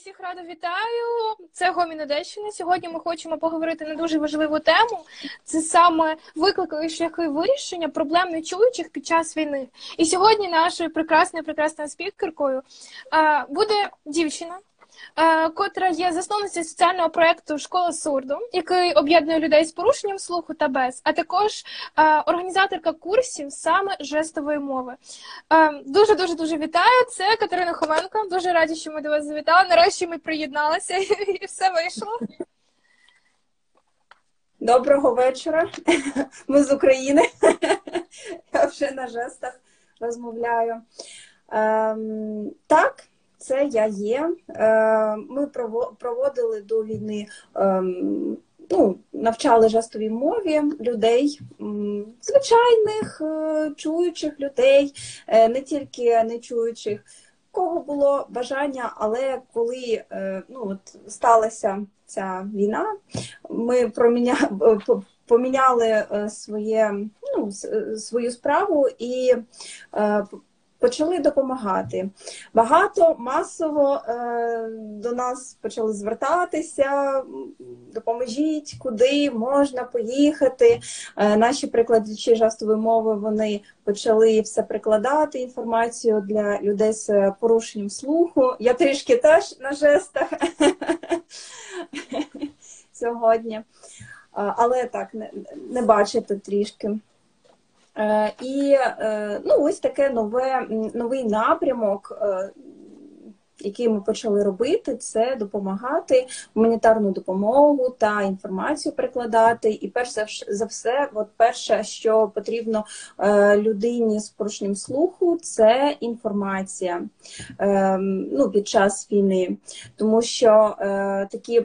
Усіх радо вітаю. Це Гомін Одещини. Сьогодні ми хочемо поговорити на дуже важливу тему. Це саме виклики шляхи вирішення проблем нечуючих під час війни. І сьогодні нашою прекрасною прекрасною спікеркою буде дівчина, котра є засновницею соціального проекту Школа сурду, який об'єднує людей з порушенням слуху та без, а також е, організаторка курсів саме жестової мови. Дуже дуже дуже вітаю. Це Катерина Ховенко. Дуже раді, що ми до вас завітали. Нарешті ми приєдналися і все вийшло. Доброго вечора. Ми з України. Я вже на жестах розмовляю. Ем, так, це я є. Ем, ми проводили до війни. Ем, ну, навчали жестовій мові людей, звичайних е, чуючих людей, е, не тільки нечуючих. Кого було бажання, але коли е, ну, от сталася ця війна, ми проміняли. Поміняли своє ну свою справу і почали допомагати. Багато масово е, до нас почали звертатися, допоможіть, куди можна поїхати. Е, наші прикладачі жестової мови вони почали все прикладати інформацію для людей з порушенням слуху. Я трішки теж на жестах сьогодні. Але так, не, не бачите трішки. Е, і е, ну, ось таке нове, новий напрямок, е, який ми почали робити, це допомагати гуманітарну допомогу та інформацію прикладати. І перш за все, от перше, що потрібно людині з порушенням слуху, це інформація ну, під час війни, тому що такі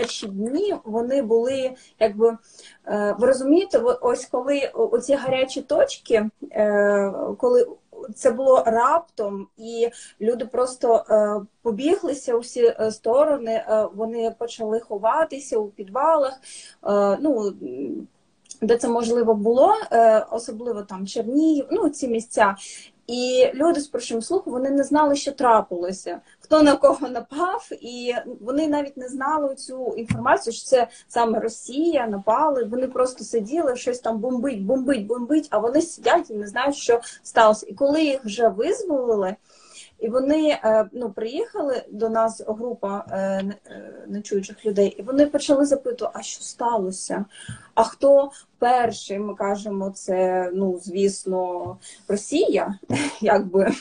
перші дні вони були якби е, ви розумієте, ось коли оці гарячі точки, е, коли це було раптом, і люди просто е, побіглися у всі сторони, вони почали ховатися у підвалах. ну, де це можливо було, особливо там Чернігів, ну ці місця. І люди з порушенням слуху вони не знали, що трапилося, хто на кого напав, і вони навіть не знали цю інформацію, що це саме Росія напали. Вони просто сиділи, щось там бомбить, бомбить, бомбить, а вони сидять і не знають, що сталося. І коли їх вже визволили. І вони е, ну, приїхали до нас група е, е, нечуючих людей, і вони почали запитувати, а що сталося? А хто перший? Ми кажемо, це ну, звісно, Росія, якби.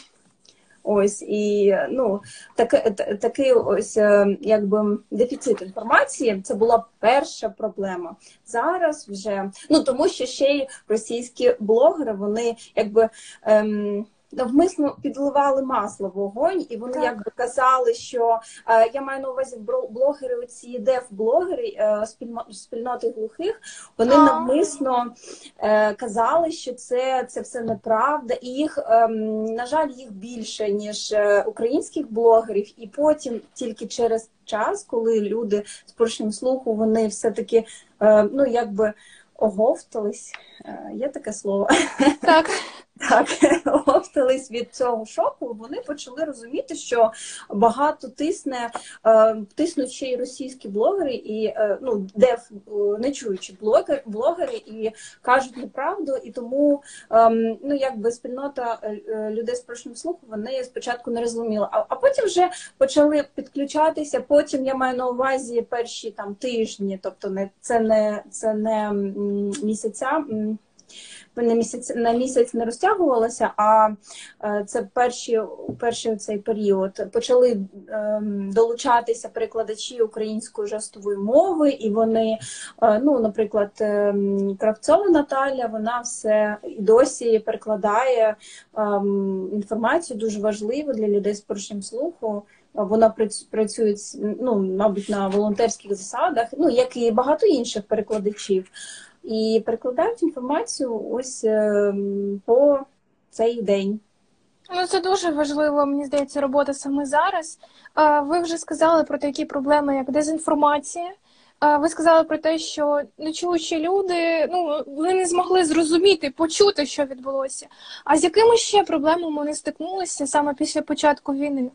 Ось і ну так, такий ось якби дефіцит інформації. Це була перша проблема. Зараз вже ну тому, що ще й російські блогери вони якби. Ем, навмисно підливали масло в вогонь, і вони так. якби казали, що е, я маю на увазі блогери, оці деф-блогери е, спільноти глухих, вони а. навмисно е, казали, що це це все неправда, і їх, е, на жаль, їх більше ніж українських блогерів, і потім тільки через час, коли люди з порушенням слуху, вони все таки е, ну якби оговтались. Є таке слово. Так. Так, оговтались від цього шоку, вони почали розуміти, що багато тисне, е, тиснуть ще й російські блогери, і е, ну, де е, не чуючи блогер, блогери і кажуть неправду, і тому ем, ну, якби спільнота людей з порушенням слуху вони спочатку не розуміли, а, а потім вже почали підключатися. Потім я маю на увазі перші там тижні, тобто не це не це не місяця на місяць на місяць не розтягувалося, а е, це перші перший цей період почали ем, долучатися перекладачі української жестової мови, і вони, е, ну, наприклад, ем, Кравцова Наталя, вона все і досі перекладає ем, інформацію дуже важливу для людей з порушенням слуху. Вона працює ну, мабуть, на волонтерських засадах, ну як і багато інших перекладачів і перекладають інформацію ось е, по цей день. Ну, це дуже важливо, мені здається, робота саме зараз. Ви вже сказали про такі проблеми, як дезінформація. Ви сказали про те, що нечуючі люди ну вони не змогли зрозуміти, почути, що відбулося. А з якими ще проблемами вони стикнулися саме після початку війни?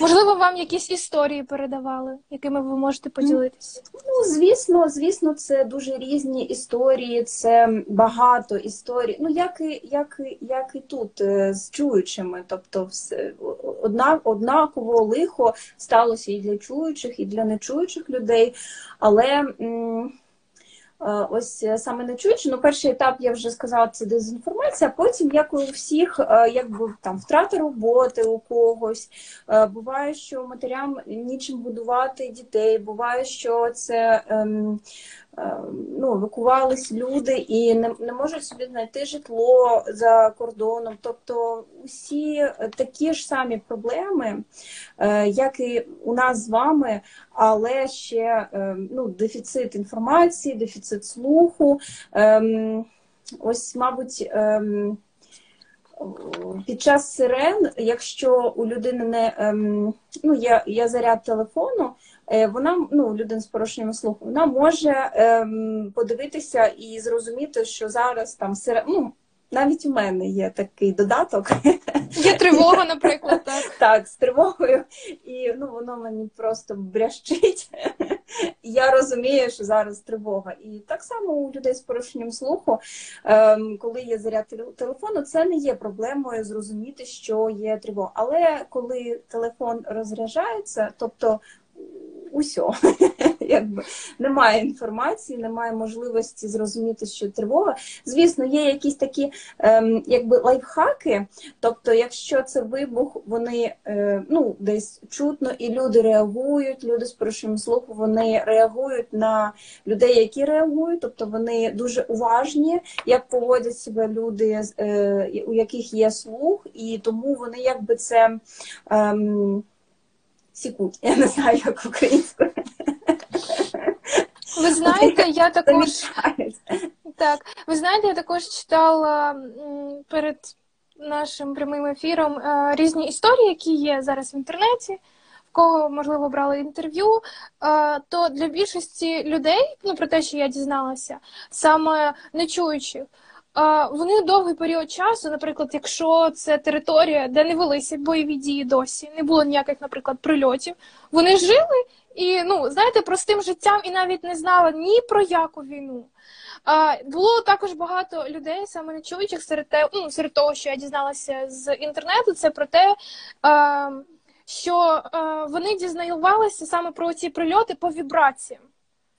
Можливо, вам якісь історії передавали, якими ви можете поділитися? Ну, звісно, звісно, це дуже різні історії, це багато історій. Ну, як і як, і- як і тут е, з чуючими. Тобто, все одна, однаково лихо сталося і для чуючих, і для нечуючих людей. Але м, ось саме не чуючи, ну, перший етап я вже сказала, це дезінформація. Потім, як у всіх, е, якби там втрата роботи у когось. Е, Буває, що матерям нічим будувати дітей. Буває, що це ем, е, ну, евакувались люди і не, не можуть собі знайти житло за кордоном. Тобто усі такі ж самі проблеми, е, як і у нас з вами, але ще ем, ну, дефіцит інформації, дефіцит слуху. Ем, Ось, мабуть. Під час сирен, якщо у людини не ем, ну, є, є заряд телефону, е, вона ну, людина з порушенням слуху, вона може ем, подивитися і зрозуміти, що зараз там сирен, ну, навіть у мене є такий додаток. Є тривога, наприклад, так. Так, з тривогою, і ну воно мені просто брящить. Я розумію, що зараз тривога. І так само у людей з порушенням слуху, ем, коли є заряд телефону, це не є проблемою зрозуміти, що є тривога. Але коли телефон розряджається, тобто усьо, якби немає інформації, немає можливості зрозуміти, що тривога. Звісно, є якісь такі ем, якби лайфхаки. Тобто, якщо це вибух, вони е, ну десь чутно, і люди реагують. Люди з порушенням слуху вони реагують на людей, які реагують, тобто вони дуже уважні, як поводять себе люди, е, у яких є слух, і тому вони якби це. Ем, Сікуть, я не знаю, як українською. Ви знаєте, я також так. Ви знаєте, я також читала перед нашим прямим ефіром е, різні історії, які є зараз в інтернеті. В кого можливо брали інтерв'ю, е, то для більшості людей, ну про те, що я дізналася, саме нечуючих, е, вони довгий період часу, наприклад, якщо це територія, де не велися бойові дії досі, не було ніяких, наприклад, прильотів, вони жили і ну знаєте, простим життям і навіть не знали ні про яку війну. А, було також багато людей, саме не чуючих, серед те, ну, серед того, що я дізналася з інтернету, це про те, а, що а, вони дізнавалися саме про ці прильоти по вібраціям.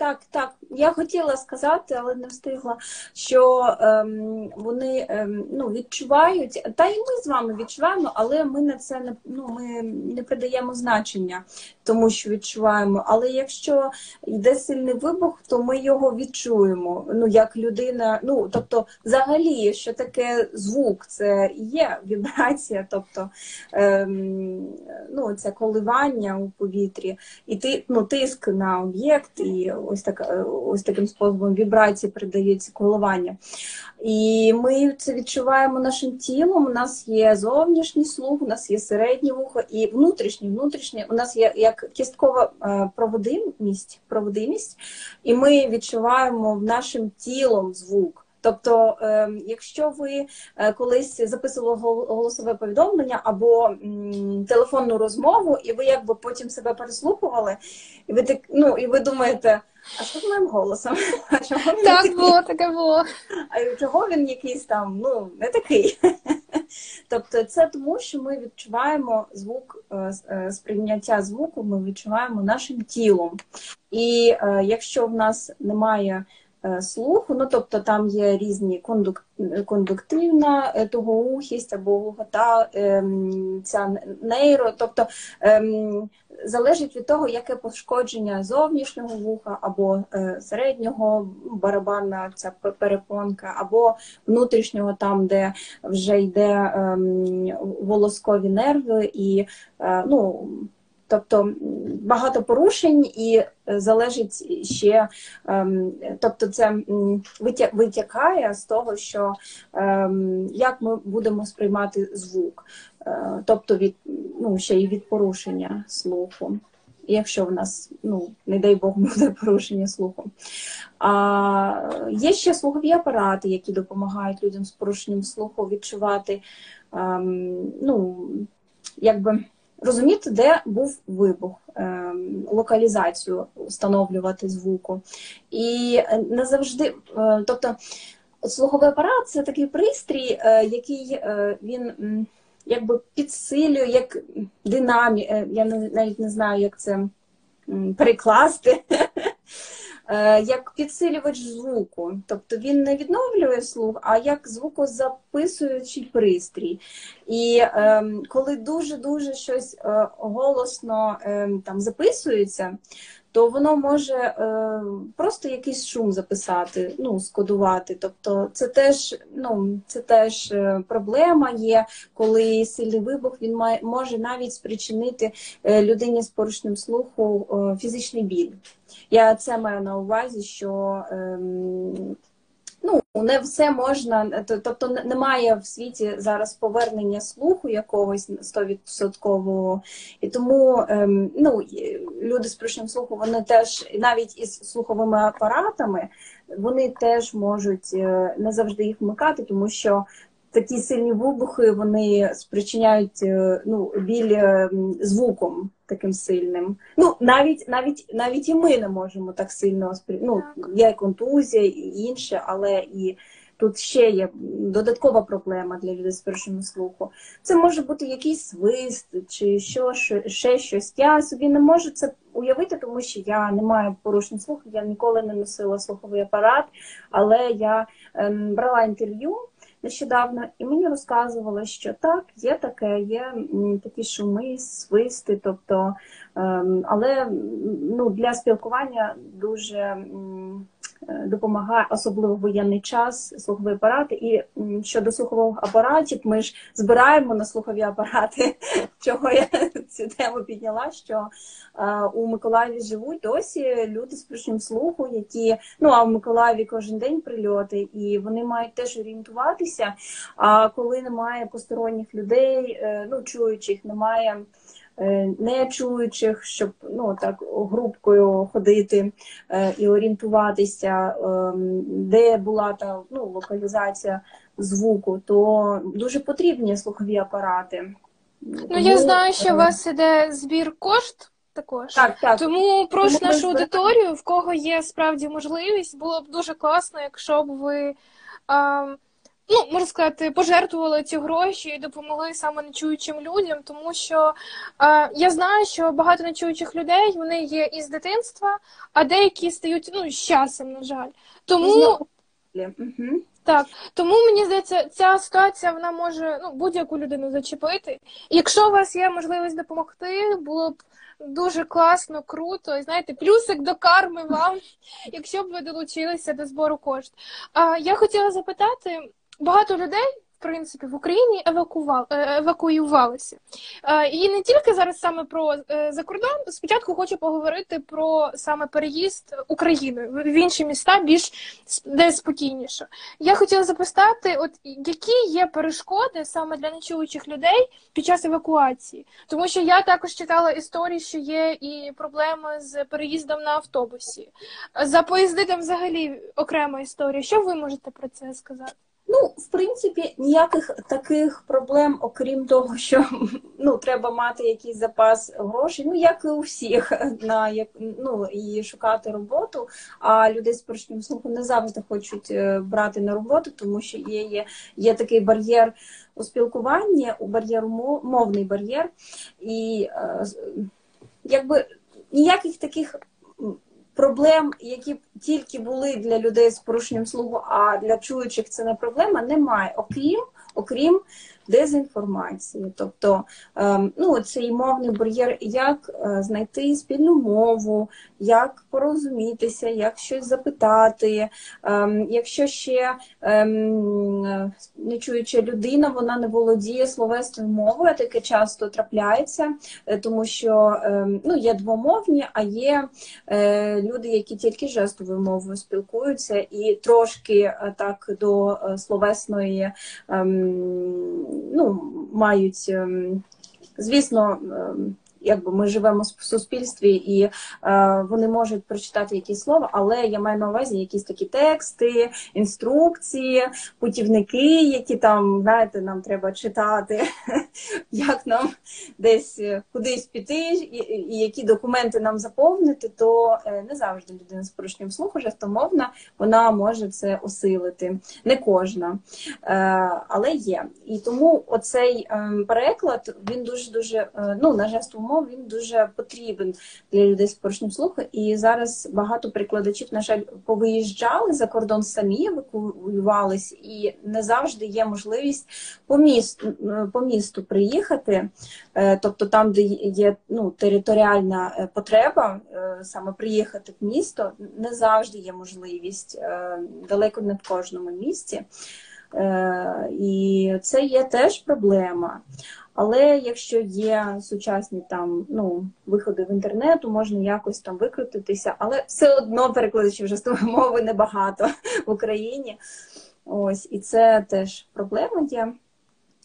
Так, так. Я хотіла сказати, але не встигла, що ем, вони ем, ну, відчувають, та і ми з вами відчуваємо, але ми на це не ну, ми не придаємо значення тому, що відчуваємо. Але якщо йде сильний вибух, то ми його відчуємо. Ну, як людина, ну тобто, взагалі, що таке звук, це є вібрація, тобто ем, ну, це коливання у повітрі, і ти ну, тиск на об'єкт, і ось так, ось таким способом вібрації передається коливання. І ми це відчуваємо нашим тілом. У нас є зовнішній слух, у нас є середнє вухо і внутрішнє. Внутрішнє у нас є як кісткова е, проводимість, проводимість, і ми відчуваємо нашим тілом звук. Тобто, е, якщо ви е, колись записували голосове повідомлення або телефонну розмову, і ви якби потім себе переслухували, і ви так ну і ви думаєте, а що з моїм голосом? А чого він Так такий? було, таке було. А чого він якийсь там ну не такий? Тобто, це тому, що ми відчуваємо звук е, е, сприйняття звуку, ми відчуваємо нашим тілом. І е, якщо в нас немає слуху, ну тобто там є різні кондук... кондуктивна е, тугоухість або глухота, ем, ця нейро, тобто ем, залежить від того, яке пошкодження зовнішнього вуха або е, середнього барабанна ця перепонка, або внутрішнього, там, де вже йде ем, волоскові нерви, і е, ну. Тобто багато порушень і е, залежить ще, ем, тобто це витякає з того, що ем, як ми будемо сприймати звук, Е, тобто від ну ще й від порушення слуху. Якщо в нас, ну не дай Бог, буде порушення слуху. А є ще слухові апарати, які допомагають людям з порушенням слуху відчувати, ем, ну, якби розуміти, де був вибух, локалізацію встановлювати звуку. І не завжди, тобто слуховий апарат це такий пристрій, який він якби підсилює як динамі, я навіть не знаю, як це перекласти. Е, як підсилювач звуку. Тобто він не відновлює слух, а як звукозаписуючий пристрій. І е, коли дуже-дуже щось е, голосно е, там записується, то воно може е, просто якийсь шум записати, ну, скодувати. Тобто це теж ну, це теж е, проблема є, коли сильний вибух він має, може навіть спричинити е, людині з порушенням слуху е, фізичний біль. Я це маю на увазі, що ем, ну, не все можна, тобто немає в світі зараз повернення слуху якогось 100%. І тому ем, ну, люди з порушенням слуху, вони теж навіть із слуховими апаратами, вони теж можуть е, не завжди їх вмикати, тому що такі сильні вибухи вони спричиняють е, ну, біль е, звуком таким сильним. Ну, навіть навіть навіть і ми не можемо так сильно ну, Є контузія і інше, але і тут ще є додаткова проблема для людей з першим слуху. Це може бути якийсь свист чи що, ще щось. Я собі не можу це уявити, тому що я не маю порушень слуху, я ніколи не носила слуховий апарат, але я ем, брала інтерв'ю нещодавно, і мені розказували, що так, є таке, є такі шуми, свисти, тобто, ем, але ну, для спілкування дуже допомагає особливо воєнний час слухові апарати. І щодо слухових апаратів, ми ж збираємо на слухові апарати, чого я цю тему підняла. Що е, у Миколаєві живуть досі люди з порушенням слуху, які ну а в Миколаєві кожен день прильоти, і вони мають теж орієнтуватися. А коли немає посторонніх людей, е, ну чуючих, немає. Е, не чуючих, щоб ну так групкою ходити е, і орієнтуватися, ем, де була та ну, локалізація звуку, то дуже потрібні слухові апарати. Ну я знаю, що у вас іде збір кошт. Також так, так. тому прошу Тому нашу аудиторію, в кого є справді можливість, було б дуже класно, якщо б ви. А, ну, можна сказати, пожертвували ці гроші і допомогли саме нечуючим людям, тому що е, я знаю, що багато нечуючих людей вони є із дитинства, а деякі стають ну, з часом, на жаль. Тому так, тому мені здається, ця ситуація вона може ну, будь-яку людину зачепити. І якщо у вас є можливість допомогти, було б. Дуже класно, круто, і знаєте, плюсик до карми вам, якщо б ви долучилися до збору коштів. А я хотіла запитати, багато людей. В принципі, в Україні евакували, е, евакуювалися. Е, і не тільки зараз саме про е, закордон. Спочатку хочу поговорити про саме переїзд Україною в інші міста, більш де спокійніше. Я хотіла запитати, от які є перешкоди саме для нечуючих людей під час евакуації, тому що я також читала історії, що є і проблеми з переїздом на автобусі. За поїзди там взагалі окрема історія. Що ви можете про це сказати? Ну, в принципі, ніяких таких проблем, окрім того, що ну, треба мати якийсь запас грошей, ну як і у всіх, на як ну і шукати роботу. А люди з порушенням слуху не завжди хочуть е, брати на роботу, тому що є є, є такий бар'єр у спілкуванні, у бар'єр мовний бар'єр, і е, якби ніяких таких проблем, які тільки були для людей з порушенням слуху, а для чуючих це не проблема, немає, окрім окрім дезінформації. Тобто ем, ну, цей мовний бар'єр, як е, знайти спільну мову, як порозумітися, як щось запитати. Ем, якщо ще ем, не чуюча людина, вона не володіє словесною мовою, таке часто трапляється, е, тому що ну, є двомовні, а є е, люди, які тільки жестовою мовою спілкуються, і трошки так до словесної ну, мають, ем, звісно, ем, якби ми живемо в суспільстві, і е, вони можуть прочитати якісь слова, але я маю на увазі якісь такі тексти, інструкції, путівники, які там знаєте, нам треба читати, як нам десь кудись піти, і, і які документи нам заповнити, то е, не завжди людина з порушенням слуху жестомовна, вона може це осилити. Не кожна, е, але є. І тому оцей е, переклад він дуже дуже е, ну на жестову мову він дуже потрібен для людей з порушенням слуху. І зараз багато прикладачів, на жаль, повиїжджали за кордон самі, евакуювались, і не завжди є можливість по місту по місту приїхати, тобто там, де є ну територіальна потреба, саме приїхати в місто, не завжди є можливість далеко не в кожному місці. Е, і це є теж проблема. Але якщо є сучасні там ну, виходи в інтернету, можна якось там викрутитися, але все одно перекладачів жестової мови небагато в Україні. Ось, і це теж проблема є.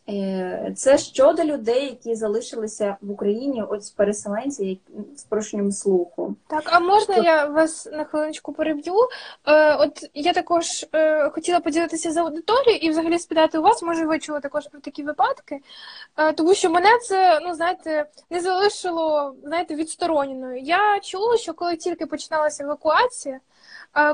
Е, це щодо людей, які залишилися в Україні, от переселенці з порушенням слуху. Так, а можна я вас на хвилиночку переб'ю? Е, От я також е, хотіла поділитися з аудиторією і взагалі спитати у вас, може, ви чули також про такі випадки, тому що мене це, ну знаєте, не залишило знаєте, відстороненою. Я чула, що коли тільки починалася евакуація,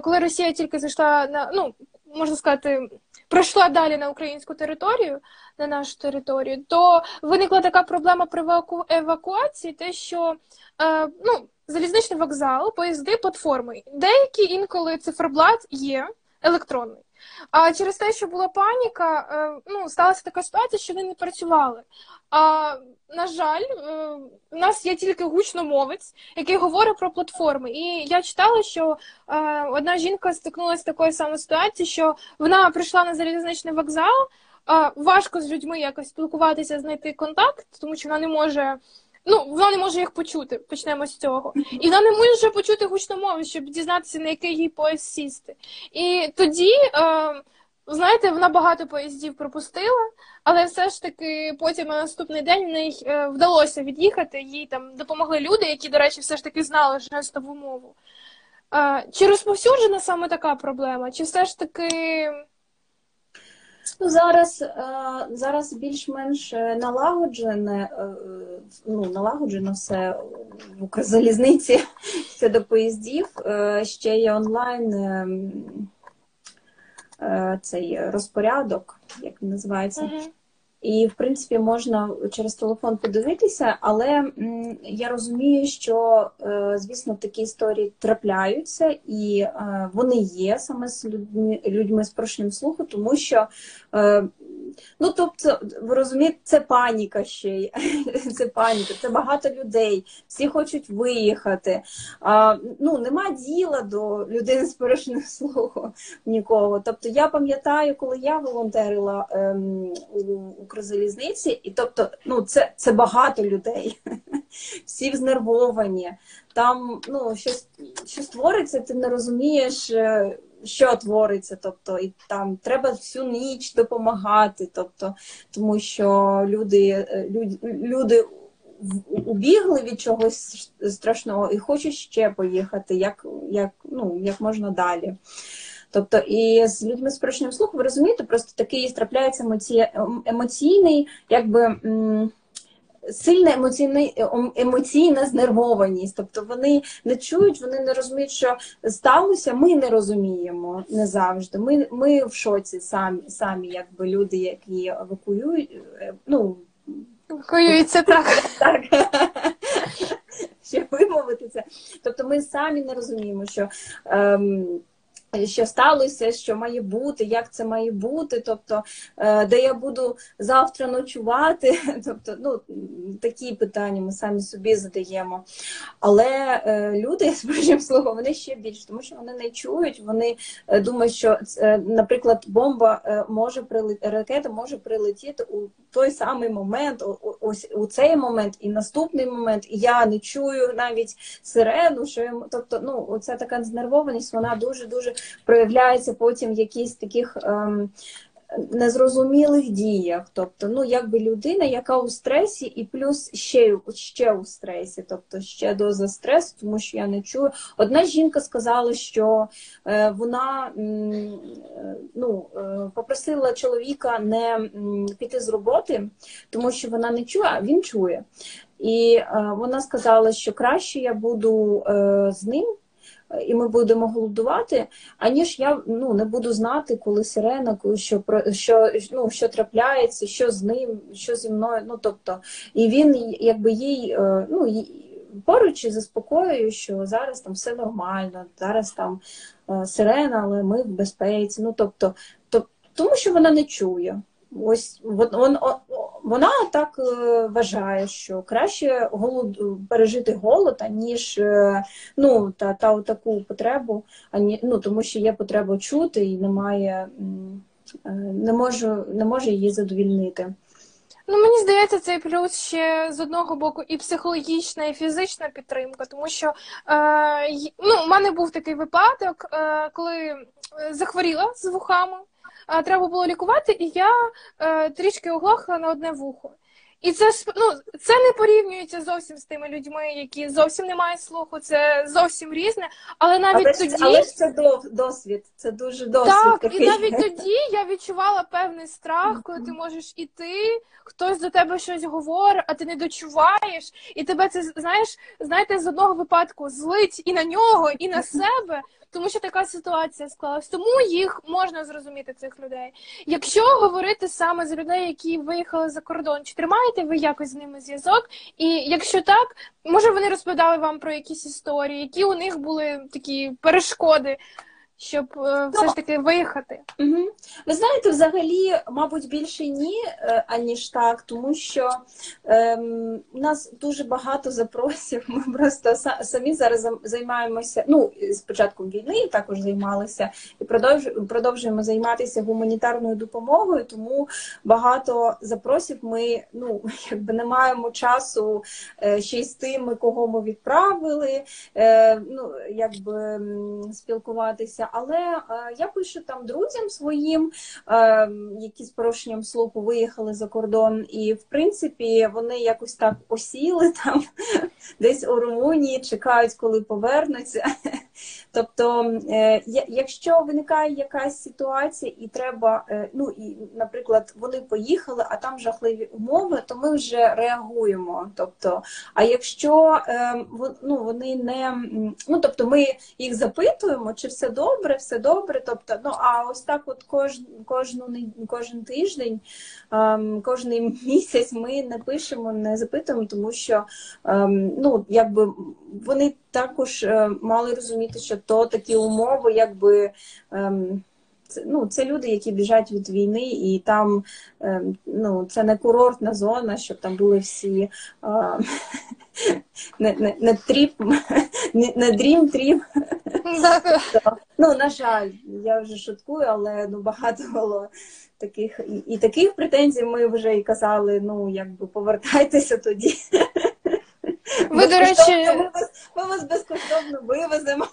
коли Росія тільки зайшла на ну можна сказати пройшла далі на українську територію, на нашу територію, то виникла така проблема при евакуації, те, що е, ну, залізничний вокзал, поїзди, платформи. Деякі інколи циферблат є електронний. А через те, що була паніка, е, ну, сталася така ситуація, що вони не працювали. А на жаль, е, у нас є тільки гучномовець, який говорить про платформи. І я читала, що е, одна жінка стикнулася з такою самою ситуацією, що вона прийшла на залізничний вокзал. Важко з людьми якось спілкуватися, знайти контакт, тому що вона не може Ну, вона не може їх почути, почнемо з цього. І вона не може почути гучну мову, щоб дізнатися, на який їй поїзд сісти. І тоді, е, знаєте, вона багато поїздів пропустила, але все ж таки потім на наступний день в неї е, вдалося від'їхати. Їй там допомогли люди, які, до речі, все ж таки знали жестову мову. Е, чи розповсюджена саме така проблема? Чи все ж таки. Ну, Зараз е, зараз більш-менш е, налагоджене, е, ну, налагоджено все в Укрзалізниці щодо поїздів. Ще є онлайн цей розпорядок, як він називається. Uh-huh. І, в принципі, можна через телефон подивитися, але я розумію, що, звісно, такі історії трапляються, і вони є саме з людьми людьми з порушенням слуху, тому що Е, ну, тобто, ви розумієте, це паніка ще й. Це паніка, це багато людей, всі хочуть виїхати. А, Ну, Нема діла до людини з порушенням слуху нікого. Тобто, я пам'ятаю, коли я волонтерила ем, у Укрзалізниці, і тобто, ну, це це багато людей, всі знервовані. Там ну, щось, щось твориться, ти не розумієш. Що твориться, тобто і там треба всю ніч допомагати, тобто, тому що люди, е, люди, люди убігли від чогось страшного і хочуть ще поїхати, як як, ну, як можна далі. Тобто, і з людьми з порушенням слуху, ви розумієте, просто такий трапляється емоційний, якби сильна емоційна, емоційна знервованість. Тобто вони не чують, вони не розуміють, що сталося. Ми не розуміємо не завжди. Ми ми в шоці самі, самі якби люди, які евакуюють. Е, ну, Евакуюються так. так. Ще вимовити це. Тобто ми самі не розуміємо, що. Ем, що сталося, що має бути, як це має бути, тобто е, де я буду завтра ночувати. Тобто, ну такі питання ми самі собі задаємо. Але е, люди Божим словом вони ще більше, тому що вони не чують, вони е, думають, що наприклад, бомба може прилетіти, ракета може прилетіти у той самий момент, ось у цей момент і наступний момент, і я не чую навіть сирену, що я, тобто, ну оця така знервованість, вона дуже дуже проявляється потім в якісь таких ем, незрозумілих діях. Тобто, ну, якби людина, яка у стресі, і плюс ще ще у стресі, тобто ще доза стресу, тому що я не чую. Одна жінка сказала, що е, вона ну, е, попросила чоловіка не піти з роботи, тому що вона не чує, а він чує. І е, вона сказала, що краще я буду е, з ним і ми будемо голодувати, аніж я ну не буду знати, коли сирена, що що, ну, що трапляється, що з ним, що зі мною. Ну тобто, і він якби їй е, ну поруч і заспокоює, що зараз там все нормально, зараз там е, сирена, але ми в безпеці. Ну тобто, то, тому що вона не чує. Ось вон, вона так е, вважає, що краще голод пережити голод, аніж е, ну, та, та таку потребу, ані, ну, тому що є потреба чути і немає, е, не можу, не може її задовільнити. Ну, мені здається, цей плюс ще з одного боку і психологічна, і фізична підтримка, тому що е, ну, у мене був такий випадок, е, коли захворіла з вухами треба було лікувати, і я е, трішки оглохла на одне вухо. І це ну, це не порівнюється зовсім з тими людьми, які зовсім не мають слуху, це зовсім різне. Але навіть але тоді але ж це досвід, це дуже досвід. Так, такий. і навіть тоді я відчувала певний страх, коли ти можеш іти, хтось до тебе щось говорить, а ти не дочуваєш, і тебе це знаєш, знаєте, з одного випадку злить і на нього, і на себе тому що така ситуація склалась. Тому їх можна зрозуміти цих людей. Якщо говорити саме з людей, які виїхали за кордон, чи тримаєте ви якось з ними зв'язок? І якщо так, може вони розповідали вам про якісь історії, які у них були такі перешкоди щоб е, все ж таки виїхати. Угу. Ви знаєте, взагалі, мабуть, більше ні, е, аніж так, тому що ем, у нас дуже багато запросів. Ми просто самі зараз займаємося. Ну, з початком війни також займалися і продовжуємо займатися гуманітарною допомогою, тому багато запросів ми ну, якби не маємо часу е, ще й з тими, кого ми відправили, ну, якби спілкуватися але е, я пишу там друзям своїм, е, які з порушенням слуху виїхали за кордон, і в принципі вони якось так осіли там десь у Румунії, чекають, коли повернуться. Тобто, е, якщо виникає якась ситуація, і треба, ну і, наприклад, вони поїхали, а там жахливі умови, то ми вже реагуємо. Тобто, а якщо ну, вони не ну тобто ми їх запитуємо, чи все добре добре, все добре. Тобто, ну а ось так, от кож, кожну кожен тиждень, ем, кожен місяць ми не пишемо, не запитуємо, тому що ем, ну, якби вони також е, мали розуміти, що то такі умови, якби. Ем, це, ну, це люди, які біжать від війни, і там ем, ну, це не курортна зона, щоб там були всі а, не не, не trip, не, не dream trip. Ну, на жаль, я вже шуткую, але ну багато було таких і, і таких претензій ми вже і казали: ну, якби повертайтеся тоді. Ви, до речі, ми вас, ми вас безкоштовно вивеземо.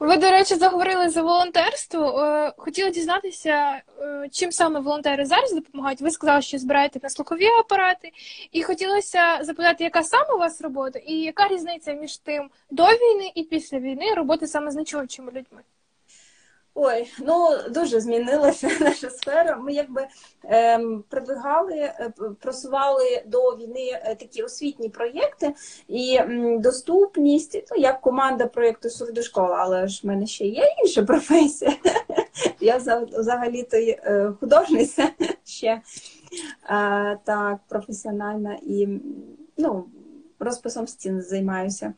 Ви, до речі, заговорили за волонтерство. Е, хотіла дізнатися, е, чим саме волонтери зараз допомагають. Ви сказали, що збираєте на слухові апарати, і хотілося запитати, яка саме у вас робота, і яка різниця між тим до війни і після війни роботи саме з нечуючими людьми. Ой, ну дуже змінилася наша сфера. Ми якби ем, продвигали, е, просували до війни е, такі освітні проєкти і м, доступність. Ну як команда проєкту Сурдошкола, але ж в мене ще є інша професія. Я взагалі то е, художниця ще так професіональна і ну розписом стін займаюся.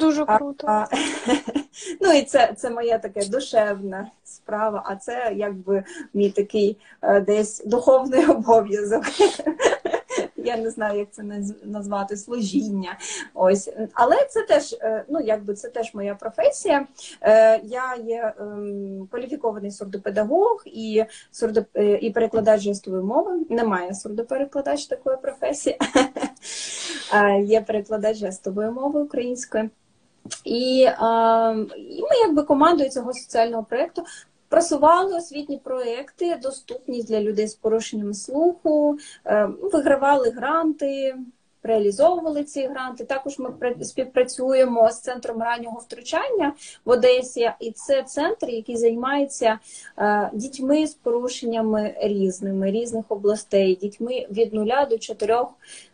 Дуже круто. А, а, ну і це це моя така душевна справа, а це якби мій такий е, десь духовний обов'язок. Я не знаю, як це назвати служіння. Ось, але це теж, е, ну якби це теж моя професія. Е, я є ем, кваліфікований сурдопедагог і сурдоп... і перекладач жестової мови. Немає сурдоперекладач такої професії. Є перекладач жестової мови української. І, і ми, якби командою цього соціального проєкту, просували освітні проекти, доступність для людей з порушенням слуху, е, вигравали гранти реалізовували ці гранти. Також ми співпрацюємо з центром раннього втручання в Одесі, і це центр, який займається е, дітьми з порушеннями різними різних областей, дітьми від нуля до чотирьох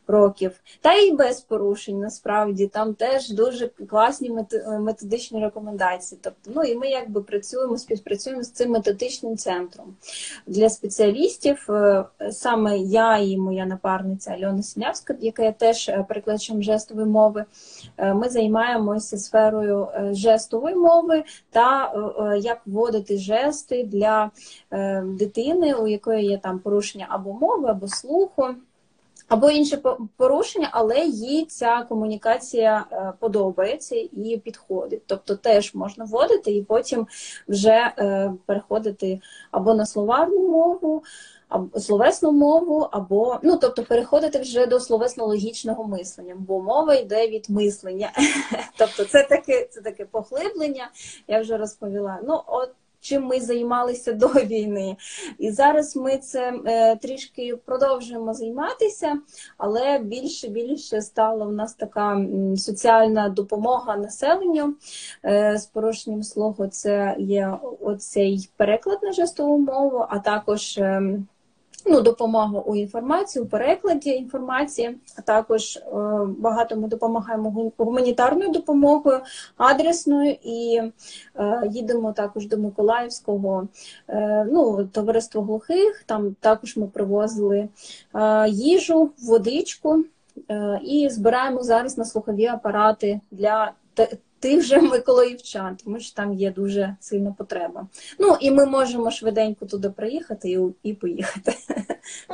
років, та й без порушень насправді там теж дуже класні методичні рекомендації. Тобто, ну і ми якби працюємо, співпрацюємо з цим методичним центром для спеціалістів. Е, саме я і моя напарниця Альона Синявська, яка є теж е, перекладачем жестової мови. Е, ми займаємося сферою жестової мови та як вводити жести для дитини, у якої є там порушення або мови, або слуху або інше порушення, але їй ця комунікація е, подобається і підходить. Тобто теж можна вводити і потім вже е, переходити або на словарну мову, або словесну мову, або ну тобто переходити вже до словесно-логічного мислення, бо мова йде від мислення. Тобто, це таке, це таке поглиблення, я вже розповіла. Ну, от чим ми займалися до війни. І зараз ми це е, трішки продовжуємо займатися, але більше більше стала в нас така соціальна допомога населенню е, з порушенням слуху. Це є оцей переклад на жестову мову, а також. Ну, допомога у інформації, у перекладі інформації, а також е, багато ми допомагаємо гуманітарною допомогою, адресною і е, їдемо також до Миколаївського е, ну, товариство глухих. Там також ми привозили їжу, водичку і збираємо зараз на слухові апарати для тих же миколаївчан, тому що там є дуже сильна потреба. Ну і ми можемо швиденько туди приїхати і і поїхати.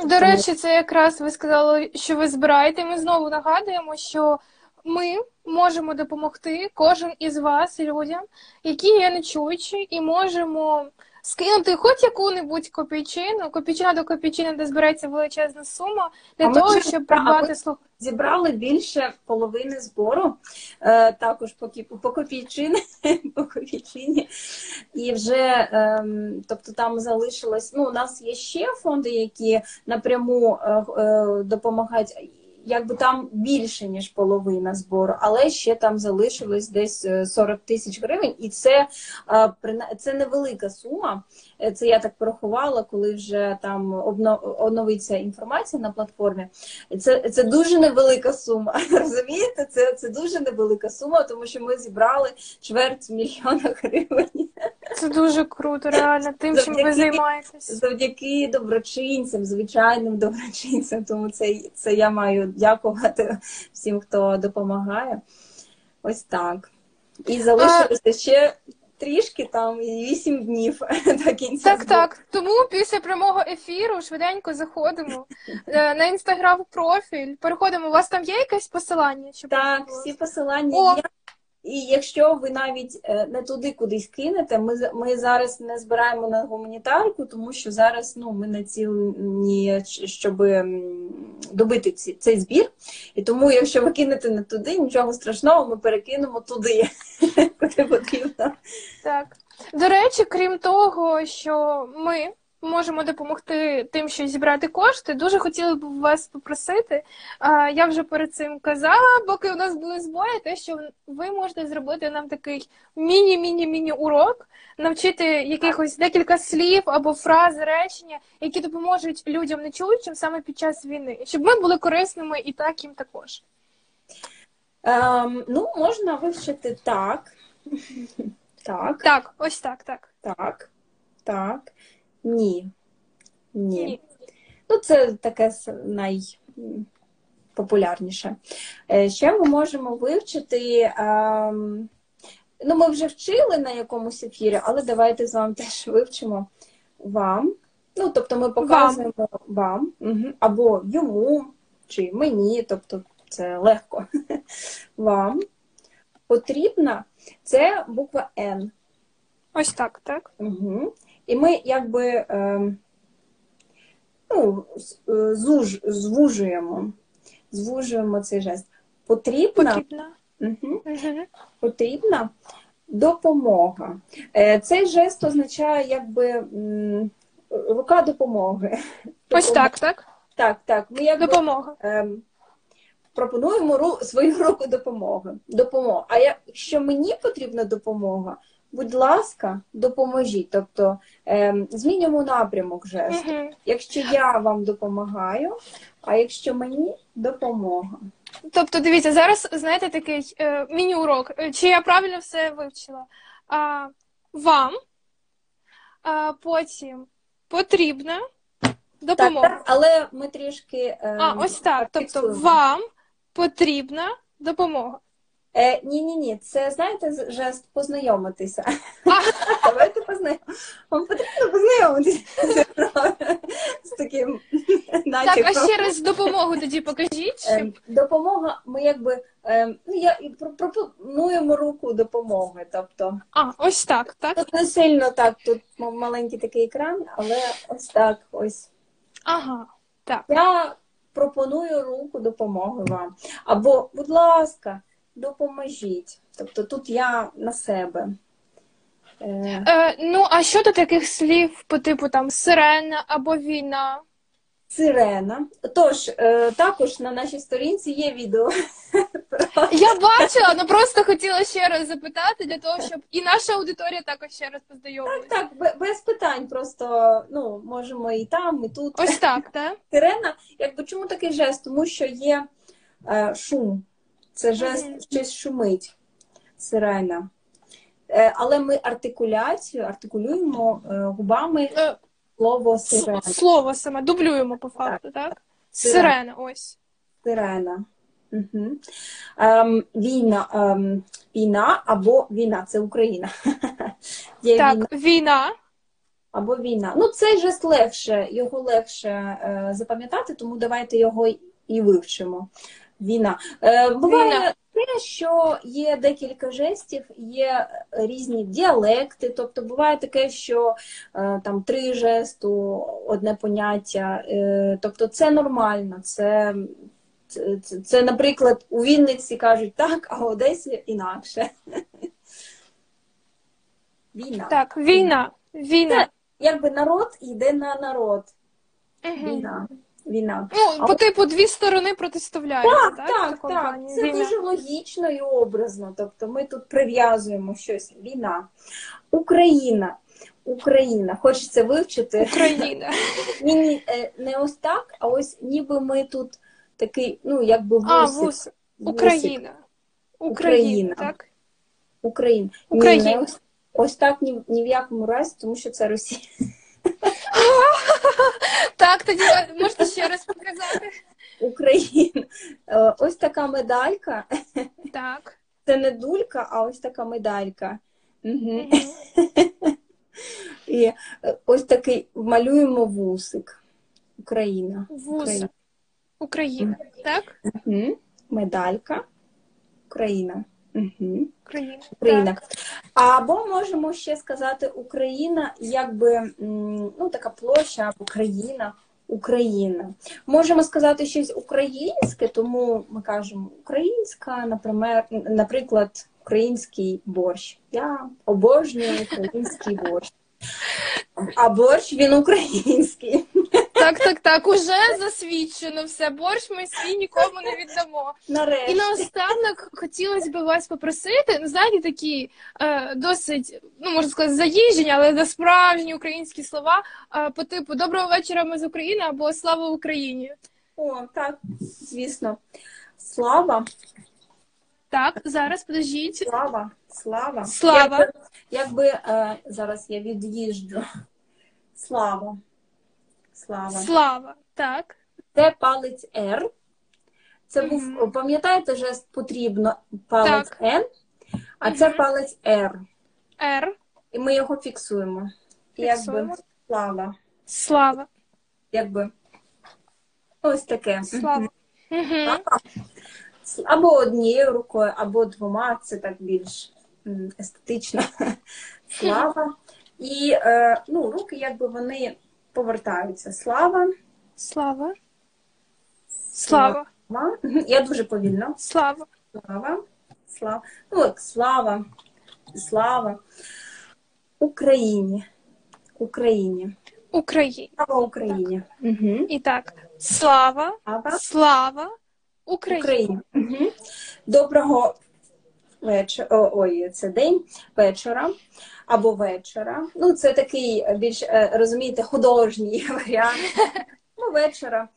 До речі, це якраз ви сказали, що ви збираєте. Ми знову нагадуємо, що ми можемо допомогти кожен із вас людям, які є нечуючі, і можемо скинути хоч яку-небудь копійчину, копійчина до копійчини, де збереться величезна сума, для а того, щоб придбати слух. Зібрали більше половини збору, е, також по по копійчині, по копійчині. І вже е, тобто там залишилось. Ну, у нас є ще фонди, які напряму е, е, допомагають якби там більше ніж половина збору, але ще там залишилось десь 40 е, тисяч гривень, і це е, це невелика сума. Е, це я так порахувала, коли вже там оновиться інформація на платформі. Це це дуже невелика сума. Розумієте? Це це дуже невелика сума, тому що ми зібрали чверть мільйона гривень. Це дуже круто, реально. Тим, завдяки, чим ви займаєтесь. Завдяки доброчинцям, звичайним доброчинцям. Тому це це я маю дякувати всім, хто допомагає. Ось так. І залишилося а... ще трішки там і вісім днів до кінця. Так, збору. так. Тому після прямого ефіру швиденько заходимо е, на інстаграм профіль. Переходимо. У вас там є якесь посилання? Щоб так, всі посилання О! є. І якщо ви навіть е, не туди кудись кинете, ми ми зараз не збираємо на гуманітарку, тому що зараз ну ми націлені, щоб добити ці, цей збір. І тому, якщо ви кинете не туди, нічого страшного, ми перекинемо туди, куди потрібно. Так. До речі, крім того, що ми можемо допомогти тим, що зібрати кошти. Дуже хотіла б вас попросити. Я вже перед цим казала, поки у нас були збої, те, що ви можете зробити нам такий міні-міні-міні урок, навчити якихось декілька слів або фраз, речення, які допоможуть людям нечуючим саме під час війни, щоб ми були корисними і так їм також. Ем, Ну, можна вивчити так. Так. Так, ось так, так. Так. Так. Ні. Ні. Ні. Ну, це таке найпопулярніше. Е, ще ми можемо вивчити. Ну, ми вже вчили на якомусь ефірі, але давайте з вами теж вивчимо вам. Ну, тобто ми показуємо вам, вам угу, або йому, чи мені, тобто це легко. Вам потрібна це буква Н. Ось так, так? Угу. І ми якби ем, ну, е, зуж, звужуємо, звужуємо цей жест. Потрібна, Потрібна. Угу. Угу. Потрібна Допомога. Е, Цей жест означає якби рука допомоги. Ось так, так? Так, так. Ми якби Допомога. ем, пропонуємо ру, свою руку допомоги. Допомога. А якщо мені потрібна допомога, будь ласка, допоможіть. Тобто ем, змінюємо напрямок жесту. Угу. Якщо я вам допомагаю, а якщо мені допомога. Тобто, дивіться, зараз знаєте такий е, міні-урок. Е, Чи я правильно все вивчила? А, вам а, потім потрібна допомога. так, але ми трішки. ем, А, ось так. Тобто, вам потрібна допомога. Е, ні, ні, ні, це знаєте жест познайомитися. Давайте познайомитися. Вам потрібно познайомитися з таким Так, а ще раз допомогу тоді покажіть. Ем, Допомога, ми якби ем, ну я пропонуємо руку допомоги. Тобто А, ось так, так? тут не сильно так, тут маленький такий екран, але ось так. Ось Ага, так. я пропоную руку допомоги вам. Або, будь ласка, допоможіть. Тобто тут я на себе. Е, Е, ну, а щодо таких слів по типу там сирена або війна? Сирена. Тож, е, також на нашій сторінці є відео. Я бачила, але просто хотіла ще раз запитати для того, щоб і наша аудиторія також ще раз познайомилася. Так, бе- без питань, просто ну, можемо і там, і тут. Ось так, так? Сирена, якби чому такий жест? Тому що є е, шум. Це жест, щось шумить. Сирена. Е, але ми артикуляцію артикулюємо е, губами Е, слово сирена. Слово саме дублюємо по факту, так? Сирена. Сирена, ось. Сирена. Угу. Ем, війна, ем, війна або війна це Україна. Є Так, війна війна. або війна. Ну, цей жест легше, його легше е, запам'ятати, тому давайте його і вивчимо. Війна. Е, буває Війна. те, що є декілька жестів, є різні діалекти. Тобто буває таке, що е, там три жесту, одне поняття. Е, тобто це нормально. Це, це, це, це, наприклад, у Вінниці кажуть так, а в Одесі інакше. Війна. Так, війна. Війна. Якби народ йде на народ. Війна. Війна. Ну, по типу дві сторони протистояють, так? Так, так, так. Це Війна. дуже логічно і образно. Тобто ми тут прив'язуємо щось. Війна. Україна. Україна. Хочеться вивчити. Україна. Ні, ні, е, не ось так, а ось ніби ми тут такий, ну, якби А, вусик. вус. вусик. Україна. Україна. Україна, так? Україна. Ні, не ось, ось так ні, ні в якому разі, тому що це Росія. Так, тоді можете ще раз показати. Україна. Е, Ось така медалька. Так. Це не дулька, а ось така медалька. Угу. І е, ось такий малюємо вусик. Україна. Вуз. Україна. Так? Медалька. Україна. Угу. Україна. Україна. Або можемо ще сказати Україна, якби ну, така площа або країна. Україна. Можемо сказати щось українське, тому ми кажемо українська, наприклад, український борщ. Я обожнюю український борщ. А борщ він український. Так, так, так. Уже засвідчено все. Борщ ми свій нікому не віддамо. Нарешті. І наостанок хотілося б вас попросити, ну знаєте, такі е, досить, ну можна сказати, заїжджені, але за справжні українські слова е, по типу Доброго вечора, ми з України або Слава Україні. О, так, звісно. Слава, Так, зараз подождіть. слава, слава. Слава. Якби, якби е, зараз я від'їжджу. Слава. Слава. Слава. Так. Це палець R. Це був, Мгм. пам'ятаєте, жест потрібно палець Так. N, а це Мгм. палець R. Р. І ми його фіксуємо. Якби слава. Слава. Якби ось таке. Слава. Слава. Або однією рукою, або двома, це так більш естетично. Слава. І е, ну, руки, якби вони повертаються. Слава. Слава. Слава. Слава. Я дуже повільно. Слава. Слава. Слава. Ну, от, слава. слава Україні. Україні. Україні. Слава Україні. Угу. І так, слава, Слава слава Україні. Україні. Угу. Доброго вечора. Ой, це день вечора або вечора. Ну, це такий більш е, розумієте, художній варіант. Ну, вечора.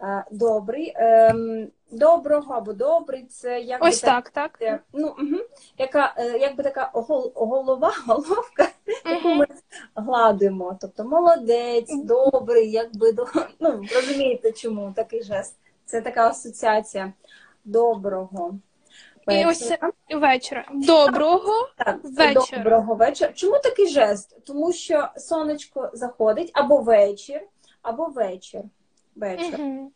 Е, Добрий. Ем, Доброго або добрий. Це як Ось так, так. Е, Ну, угу. яка, е, якби така голова, головка, яку ми гладимо. Тобто молодець, добрий, якби до- ну, розумієте, чому такий жест. Це така асоціація доброго. І ось вечора. Доброго. Так, вечора. Доброго вечора. Чому такий жест? Тому що сонечко заходить або вечір, або вечір. Вечір. Мгм.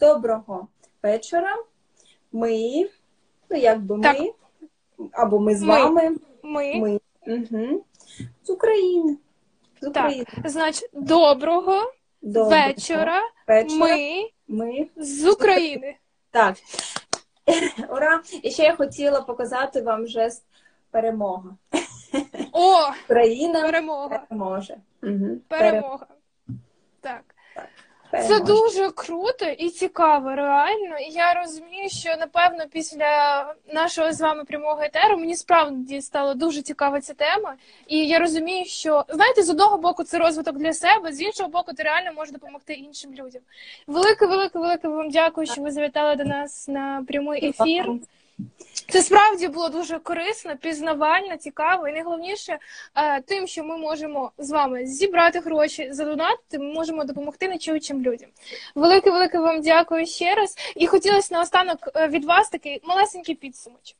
Доброго вечора. Ми, ну якби ми, Так. або ми з Ми. вами. Ми. Ми. Угу. З України. З Так. Значить, доброго Доброго вечора. вечора. Ми Ми. з України. Так. Ура! І ще я хотіла показати вам жест перемога. О, Україна перемога. переможе. Угу. Перемога. Так. Це дуже круто і цікаво, реально. І я розумію, що напевно після нашого з вами прямого етеру мені справді стало дуже цікава ця тема. І я розумію, що знаєте, з одного боку це розвиток для себе, з іншого боку, ти реально можеш допомогти іншим людям. Велике, велике, велике вам дякую, що ви завітали до нас на прямий ефір. Це справді було дуже корисно, пізнавально, цікаво, і найголовніше е, тим, що ми можемо з вами зібрати гроші, задонатити, ми можемо допомогти нечуючим людям. Велике, велике вам дякую ще раз. І хотілося наостанок е, від вас такий малесенький підсумочок.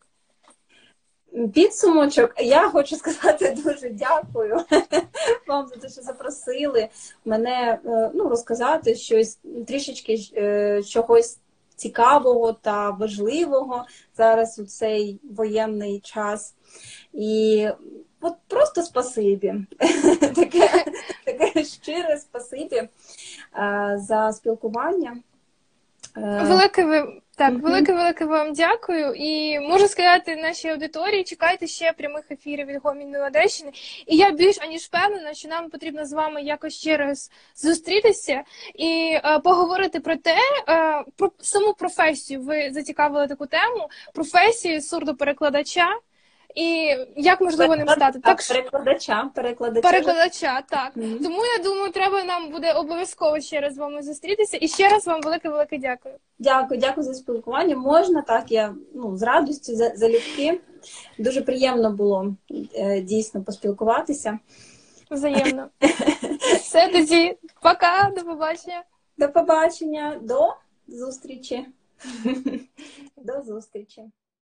Підсумочок, я хочу сказати дуже дякую вам за те, що запросили мене е, ну, розказати щось трішечки чогось цікавого та важливого зараз у цей воєнний час. І от просто спасибі. Таке, таке щире спасибі е, за спілкування. Е, Велике ви так, велике, велике вам дякую. І можу сказати нашій аудиторії, чекайте ще прямих ефірів від Гомінної Одещини. І я більш аніж впевнена, що нам потрібно з вами якось ще раз зустрітися і е, поговорити про те, е, про саму професію. Ви зацікавили таку тему професію сурдоперекладача. І як можливо ним стати? Так перекладача, перекладача. перекладача, так. Мгм. Тому я думаю, треба нам буде обов'язково ще раз з вами зустрітися. І ще раз вам велике велике дякую. Дякую, дякую за спілкування. Можна так, я ну, з радістю за- залюбки. Дуже приємно було е, дійсно поспілкуватися. Взаємно. Все тоді. Пока, до побачення. До побачення, до зустрічі. До зустрічі.